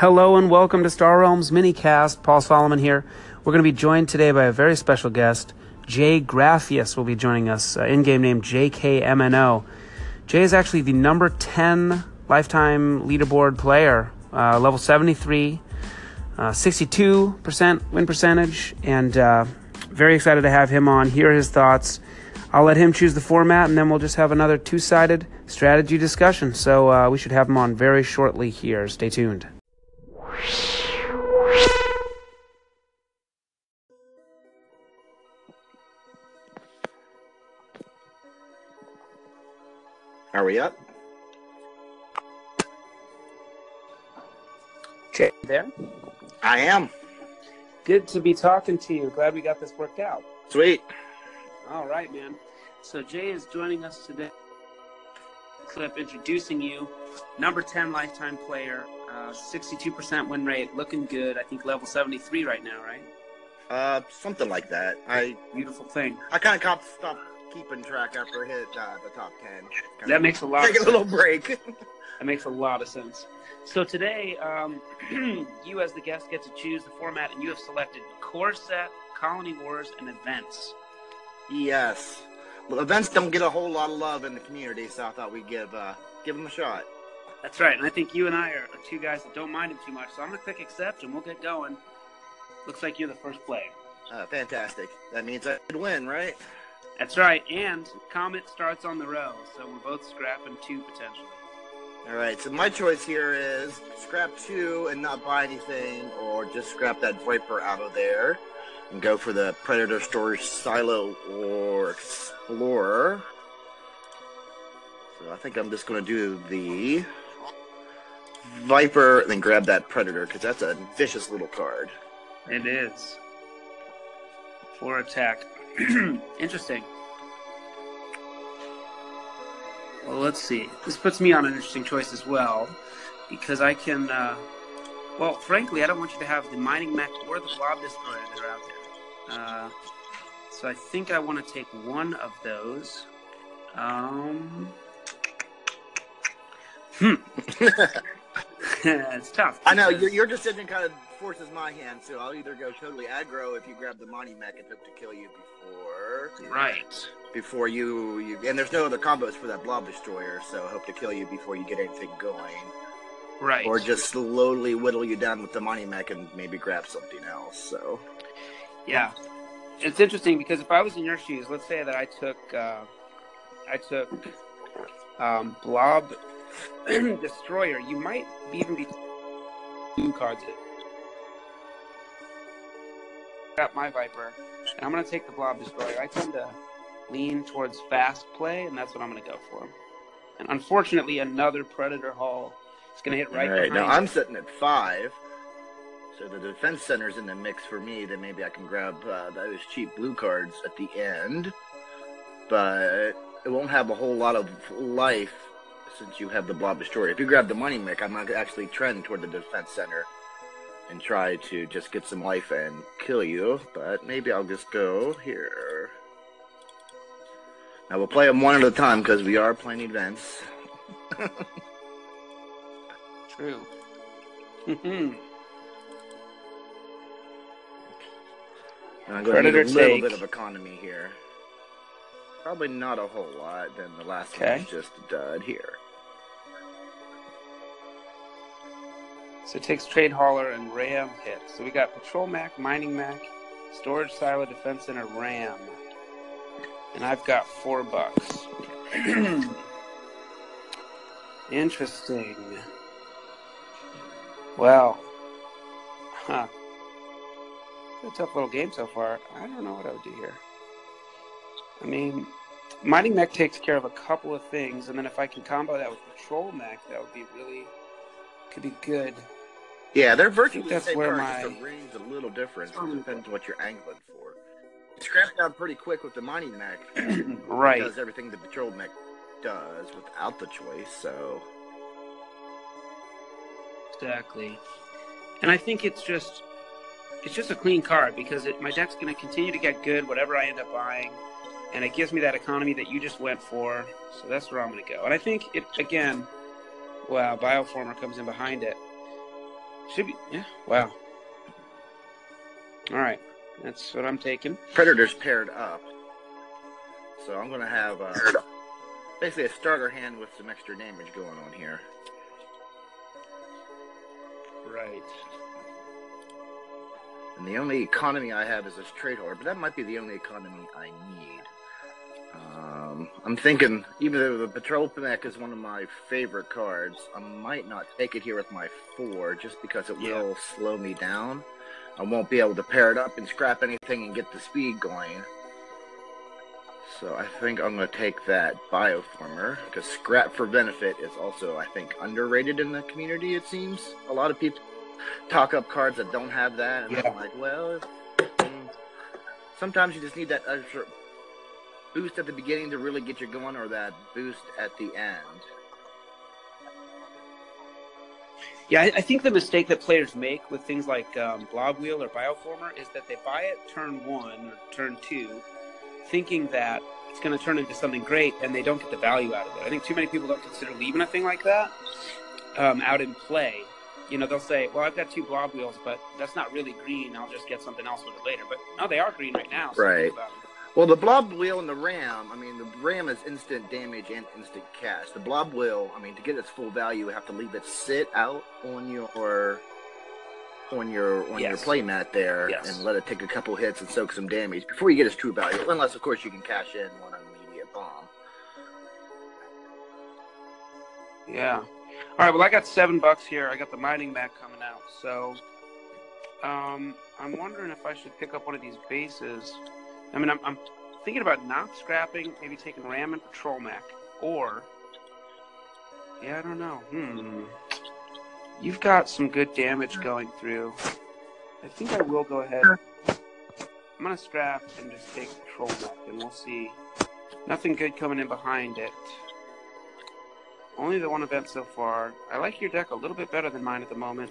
Hello and welcome to Star Realms minicast. Paul Solomon here. We're going to be joined today by a very special guest. Jay Graphius will be joining us, uh, in-game name JKMNO. Jay is actually the number 10 lifetime leaderboard player, uh, level 73, uh, 62% win percentage, and uh, very excited to have him on, hear his thoughts. I'll let him choose the format, and then we'll just have another two-sided strategy discussion. So uh, we should have him on very shortly here. Stay tuned. Are we up? Okay, there. I am. Good to be talking to you. Glad we got this worked out. Sweet. All right, man. So Jay is joining us today. Clip introducing you, number 10 lifetime player, uh, 62% win rate, looking good. I think level 73 right now, right? Uh, something like that. I Beautiful thing. I kind of stopped keeping track after hit uh, the top ten. Kinda That makes a lot. take of a little break. That makes a lot of sense. So today, um, you as the guest get to choose the format, and you have selected core set, colony wars, and events. yes. Well, events don't get a whole lot of love in the community, so I thought we'd give uh, give them a shot. That's right, and I think you and I are, are two guys that don't mind him too much. So I'm gonna click accept, and we'll get going. Looks like you're the first player. Uh, fantastic. That means I could win, right? That's right, and Comet starts on the row, so we're both scrapping two potentially. All right. So my choice here is scrap two and not buy anything, or just scrap that Viper out of there and go for the Predator Storage Silo or Explorer. So I think I'm just going to do the Viper and then grab that Predator because that's a vicious little card. It is. For attack. interesting. Well, let's see. This puts me on an interesting choice as well, because I can. Uh, well, frankly, I don't want you to have the mining mech or the blob destroyer that are out there. Uh, so I think I want to take one of those. Um. Hmm. it's tough. I know your, your decision kind of forces my hand, so I'll either go totally aggro if you grab the Mining Mech and hope to kill you before. Right. before you, you and there's no other combos for that blob destroyer so hope to kill you before you get anything going Right. or just slowly whittle you down with the mining mech and maybe grab something else so Yeah, it's interesting because if I was in your shoes, let's say that I took uh, I took um, Blob Destroyer, you might even be two cards. Got my Viper, and I'm gonna take the Blob Destroyer. I tend to lean towards fast play, and that's what I'm gonna go for. And unfortunately, another Predator Hull is gonna hit right. all right now i'm sitting at five so the defense center's in the mix for me then maybe i can grab uh, those cheap blue cards at the end but it won't have a whole lot of life since you have the blob destroyer if you grab the mining mech i might actually trend toward the defense center and try to just get some life and kill you but maybe i'll just go here now we'll play them one at a time because we are playing events True. I'm going to need a little take. bit of economy here. Probably not a whole lot. Then the last Okay. one's just a dud here. So it takes Trade Hauler and Ram hit. So we got Patrol Mech, Mining Mech, Storage Silo, Defense Center, Ram. And I've got four bucks. Interesting. Well, huh. It's a tough little game so far. I don't know what I would do here. I mean, Mining Mech takes care of a couple of things, and then if I can combo that with Patrol Mech, that would be really could be good. Yeah, they're virtually the that's same where cards. just my- The range a little different. So it depends what you're angling for. Scrap down pretty quick with the mining mech. right. Does everything the patrol mech does without the choice. So Exactly. And I think it's just it's just a clean card because it, my deck's going to continue to get good whatever I end up buying, and it gives me that economy that you just went for. So that's where I'm going to go. And I think it again. Wow, Bioformer comes in behind it. Should be. Yeah. Wow. All right. That's what I'm taking. Predator's paired up. So I'm going to have uh, basically a starter hand with some extra damage going on here. Right. And the only economy I have is this trade horde, but that might be the only economy I need. I'm thinking, even though the Patrol mech is one of my favorite cards, I might not take it here with my four, just because it Yeah. will slow me down. I won't be able to pair it up and scrap anything and get the speed going. So I think I'm going to take that Bioformer, because Scrap for Benefit is also, I think, underrated in the community, it seems. A lot of people talk up cards that don't have that, and Yeah. I'm like, well, mm, sometimes you just need that extra boost at the beginning to really get you going, or that boost at the end. Yeah, I, I think the mistake that players make with things like um, Blob Wheel or Bioformer is that they buy it turn one or turn two, thinking that it's going to turn into something great, and they don't get the value out of it. I think too many people don't consider leaving a thing like that um, out in play. You know, they'll say, "Well, I've got two Blob Wheels, but that's not really green. I'll just get something else with it later." But no, they are green right now. So Right. Think about it. Well, the blob wheel and the ram, I mean, the ram is instant damage and instant cash. The blob wheel, I mean, to get its full value, you have to leave it sit out on your on your on your Yes. play mat there Yes. and let it take a couple hits and soak some damage before you get its true value. Unless, of course, you can cash in one immediate bomb. Yeah. All right. Well, I got seven bucks here. I got the mining mech coming out, so um, I'm wondering if I should pick up one of these bases. I mean, I'm, I'm thinking about not scrapping, maybe taking ram and patrol mech, or yeah, I don't know. Hmm. You've got some good damage going through. I think I will go ahead. I'm gonna scrap and just take patrol mech, and we'll see. Nothing good coming in behind it. Only the one event so far. I like your deck a little bit better than mine at the moment.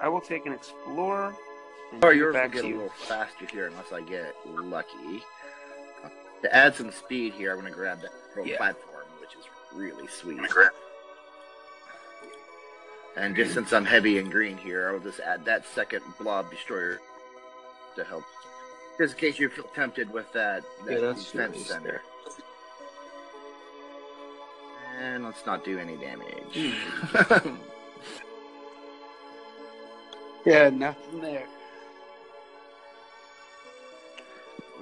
I will take an explorer. And Or give it yours will back get to a little faster here unless I get lucky. To add some speed here, I'm going to grab that little Yeah. platform, which is really sweet. And just since I'm heavy and green here, I'll just add that second blob destroyer to help. Just in case you feel tempted with that, that Yeah, that's defense nice center. And let's not do any damage. Yeah, nothing there.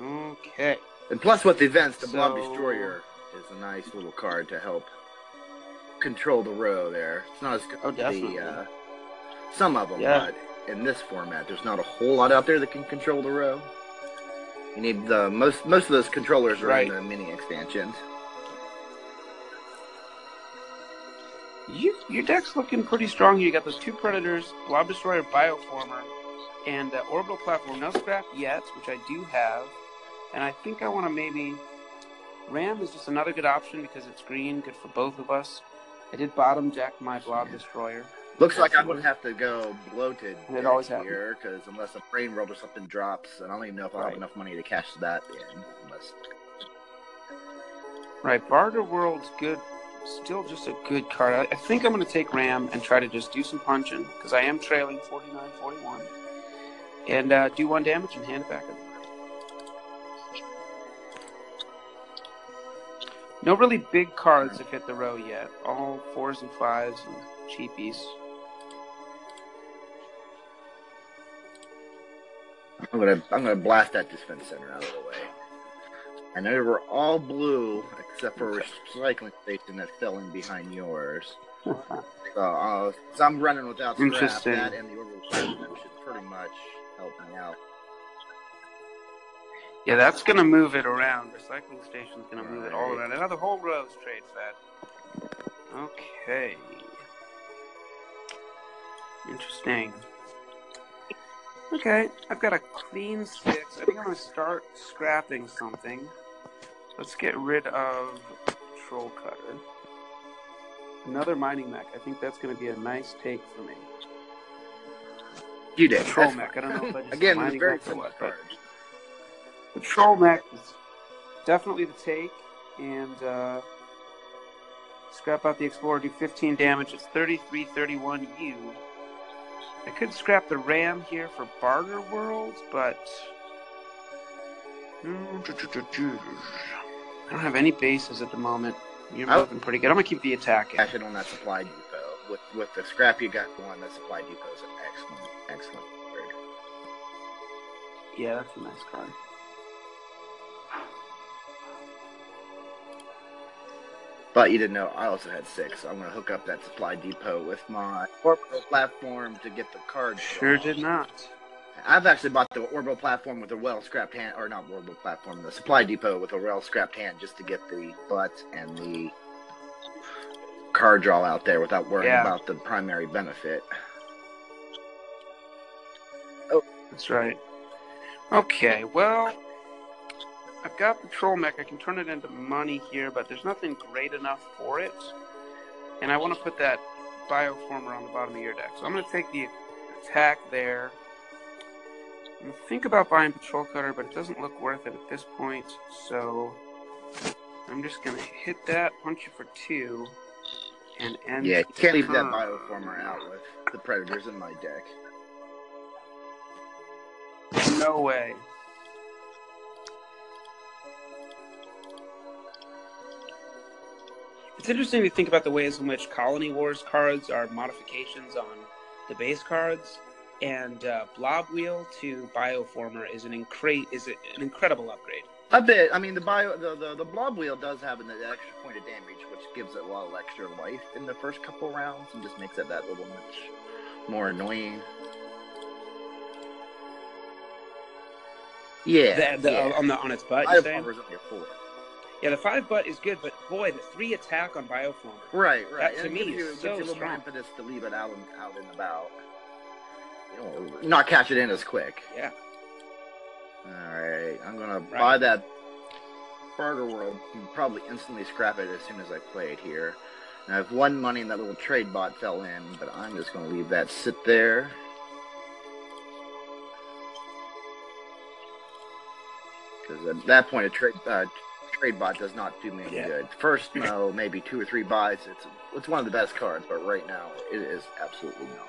Okay. And plus, with the events, the Blob Destroyer is a nice little card to help control the row there. It's not as good Oh, as definitely. the uh, some of them, Yeah. but in this format, there's not a whole lot out there that can control the row. You need the most most of those controllers are Right. in the mini expansions. You, your deck's looking pretty strong. You got those two Predators, Blob Destroyer, Bioformer, and uh, Orbital Platform. No scrap yet, which I do have. And I think I want to maybe. Ram is just another good option because it's green, good for both of us. I did bottom deck my Blob Destroyer. Looks like I'm gonna have to go bloated It always here because unless a brain world or something drops, and I don't even know if I Right. have enough money to cash that in. Unless Right, Barter World's good. Still just a good card. I, I think I'm going to take Ram and try to just do some punching because I am trailing 49 41. And uh, do one damage and hand it back. No really big cards have hit the row yet. All fours and fives and cheapies. I'm gonna I'm gonna blast that defense center out of the way. I know we're all blue except for a recycling station that's fell in behind yours. So, uh, so I'm running without scrap. That and the orbital should pretty much help me out. Yeah, that's going to move it around. Recycling station's going to move it all around. Another whole row's trade fed. Okay. Interesting. Okay, I've got a clean six. I think I'm going to start scrapping something. Let's get rid of Patrol Cutter. Another mining mech. I think that's going to be a nice take for me. You did. Troll That's mech. I don't know if I just Again, mining very mech but-. Patrol mech is definitely the take, and uh, Scrap out the Explorer, do 15 damage. It's 33 31 U. I could scrap the Ram here for Barter Worlds, but. I don't have any bases at the moment. You're looking pretty good. I'm going to keep the attack in on that supply depot. With with the scrap you got going, that supply depot is an excellent, excellent card. Yeah, that's a nice card. But you didn't know I also had six, so I'm gonna hook up that supply depot with my orbital platform to get the cards. Sure did not. I've actually bought the orbital platform with a well scrapped hand, or not orbital platform, the supply depot with a well scrapped hand, just to get the butt and the card draw out there without worrying Yeah. about the primary benefit. Oh, that's right. Okay, well, I've got Patrol Mech. I can turn it into money here, but there's nothing great enough for it. And I want to put that Bioformer on the bottom of your deck. So I'm going to take the attack there. I'm going to think about buying Patrol Cutter, but it doesn't look worth it at this point. So I'm just going to hit that, punch you for two, and end Yeah, you can't leave that bioformer out with the predators in my deck. No way. It's interesting to think about the ways in which Colony Wars cards are modifications on the base cards, and uh, Blob Wheel to Bioformer is an incre- is an incredible upgrade. A bit. I mean, the bio, the, the the blob wheel does have an extra point of damage, which gives it a lot of extra life in the first couple rounds, and just makes it that little much more annoying. Yeah, The- the- yeah. on the on its butt. You're saying? Bioformer's only a four. Yeah, the five butt is good, but boy, the three attack on Bioformer. Right, right. That, to And me, it gives you, is gives so you a little more strong. impetus to leave it out and out and about. You not catch it in as quick. Yeah. All right, I'm gonna Right. buy that Barter World and probably instantly scrap it as soon as I play it here. And I have one money and that little trade bot fell in, but I'm just gonna leave that sit there. Because at that point, a trade uh, trade bot does not do me any Yeah. good. First, no, maybe two or three buys. It's it's one of the best cards, but right now it is absolutely not.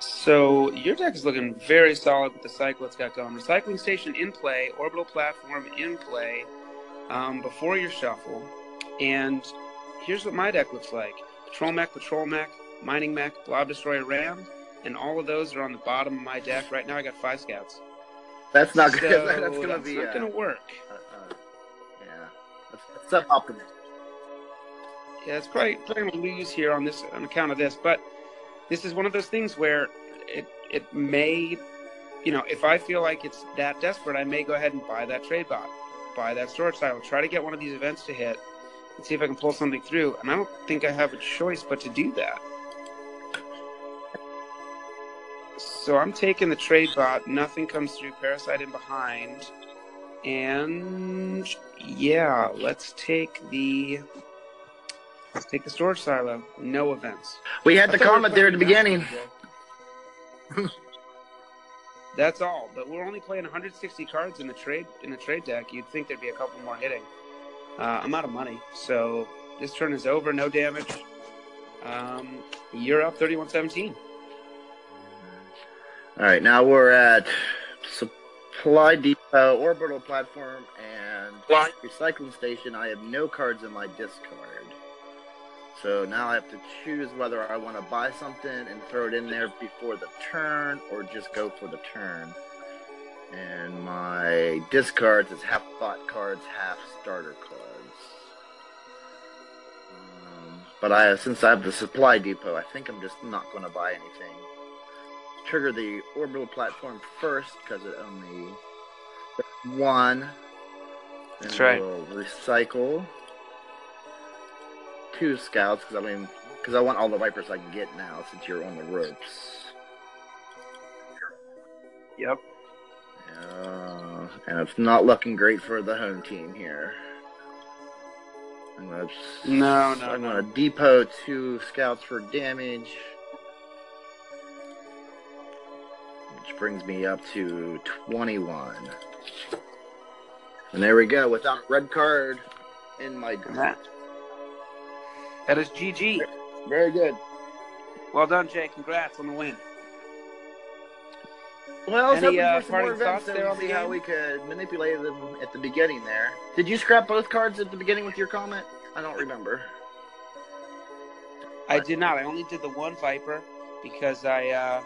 So your deck is looking very solid with the cycle it's got going. Recycling station in play, orbital platform in play um, before your shuffle. And here's what my deck looks like: patrol mech, patrol mech, mining mech, blob destroyer, ram, and all of those are on the bottom of my deck. Right now, I got five scouts. That's not So good. that's gonna that's be not uh, gonna work. uh, uh, yeah. That's, that's. Yeah, it's probably probably gonna lose here on this on account of this, but this is one of those things where it it may, you know, if I feel like it's that desperate, I may go ahead and buy that trade bot, buy that storage tile, try to get one of these events to hit, and see if I can pull something through. And I don't think I have a choice but to do that. So I'm taking the trade bot. Nothing comes through. Parasite in behind, and yeah, let's take the Let's take the storage silo. No events. We had I the thought we were comment there at the beginning. That's all, but we're only playing 160 cards in the trade in the trade deck. You'd think there'd be a couple more hitting. Uh, I'm out of money, so this turn is over. No damage. Um, you're up 31-17. All right, now we're at supply depot, orbital platform, and recycling station. I have no cards in my discard. So now I have to choose whether I want to buy something and throw it in there before the turn or just go for the turn. And my discards is half bot cards, half starter cards. Um, but I, since I have the supply depot, I think I'm just not going to buy anything. Trigger the orbital platform first because it only one. That's right. We'll recycle two scouts because I mean, because I want all the vipers I can get now since you're on the ropes. Yep. Uh, and it's not looking great for the home team here. I'm gonna, No, no, I'm no. gonna depot two scouts for damage, which brings me up to 21. And there we go. Without red card, in my And that, is GG. Very good. Well done, Jay. Congrats on the win. Well, Any, uh, some more parting events thoughts there there to on the see how we could manipulate them at the beginning there. Did you scrap both cards at the beginning with your Comet? I don't remember. I did not. I only did the one Viper because I uh,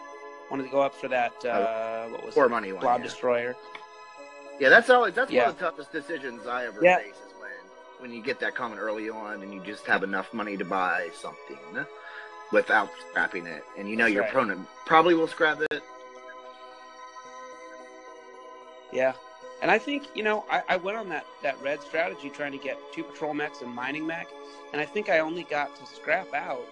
wanted to go up for that. Uh, what was Four it? money one. Blob yeah. Destroyer. Yeah, that's always that's Yeah. one of the toughest decisions I ever Yeah. face is when when you get that Comet early on and you just have enough money to buy something without scrapping it, and you know That's your right. opponent probably will scrap it. Yeah. And I think, you know, I, I went on that, that red strategy trying to get two patrol mechs and mining mech, and I think I only got to scrap out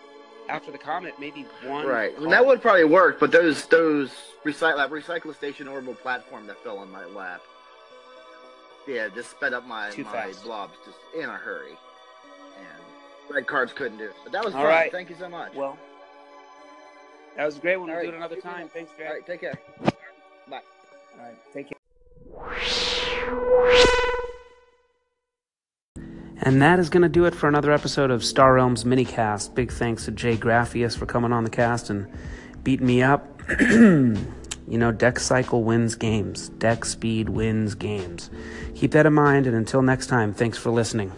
after the comet maybe one. Right, card. and that would probably work, but those those recycle that recycle station orbital platform that fell on my lap, yeah, just sped up my Too my fast. blobs just in a hurry, and red cards couldn't do it. But that was All fun. right. Thank you so much. Well, that was a great one. All We'll right. do it another time. Thanks, Jay. All right, take care. Bye. All right. Take care. And that is going to do it for another episode of Star Realms Minicast. Big thanks to Jay Graphius for coming on the cast and beating me up. you know, deck cycle wins games, deck speed wins games. Keep that in mind, and until next time, thanks for listening.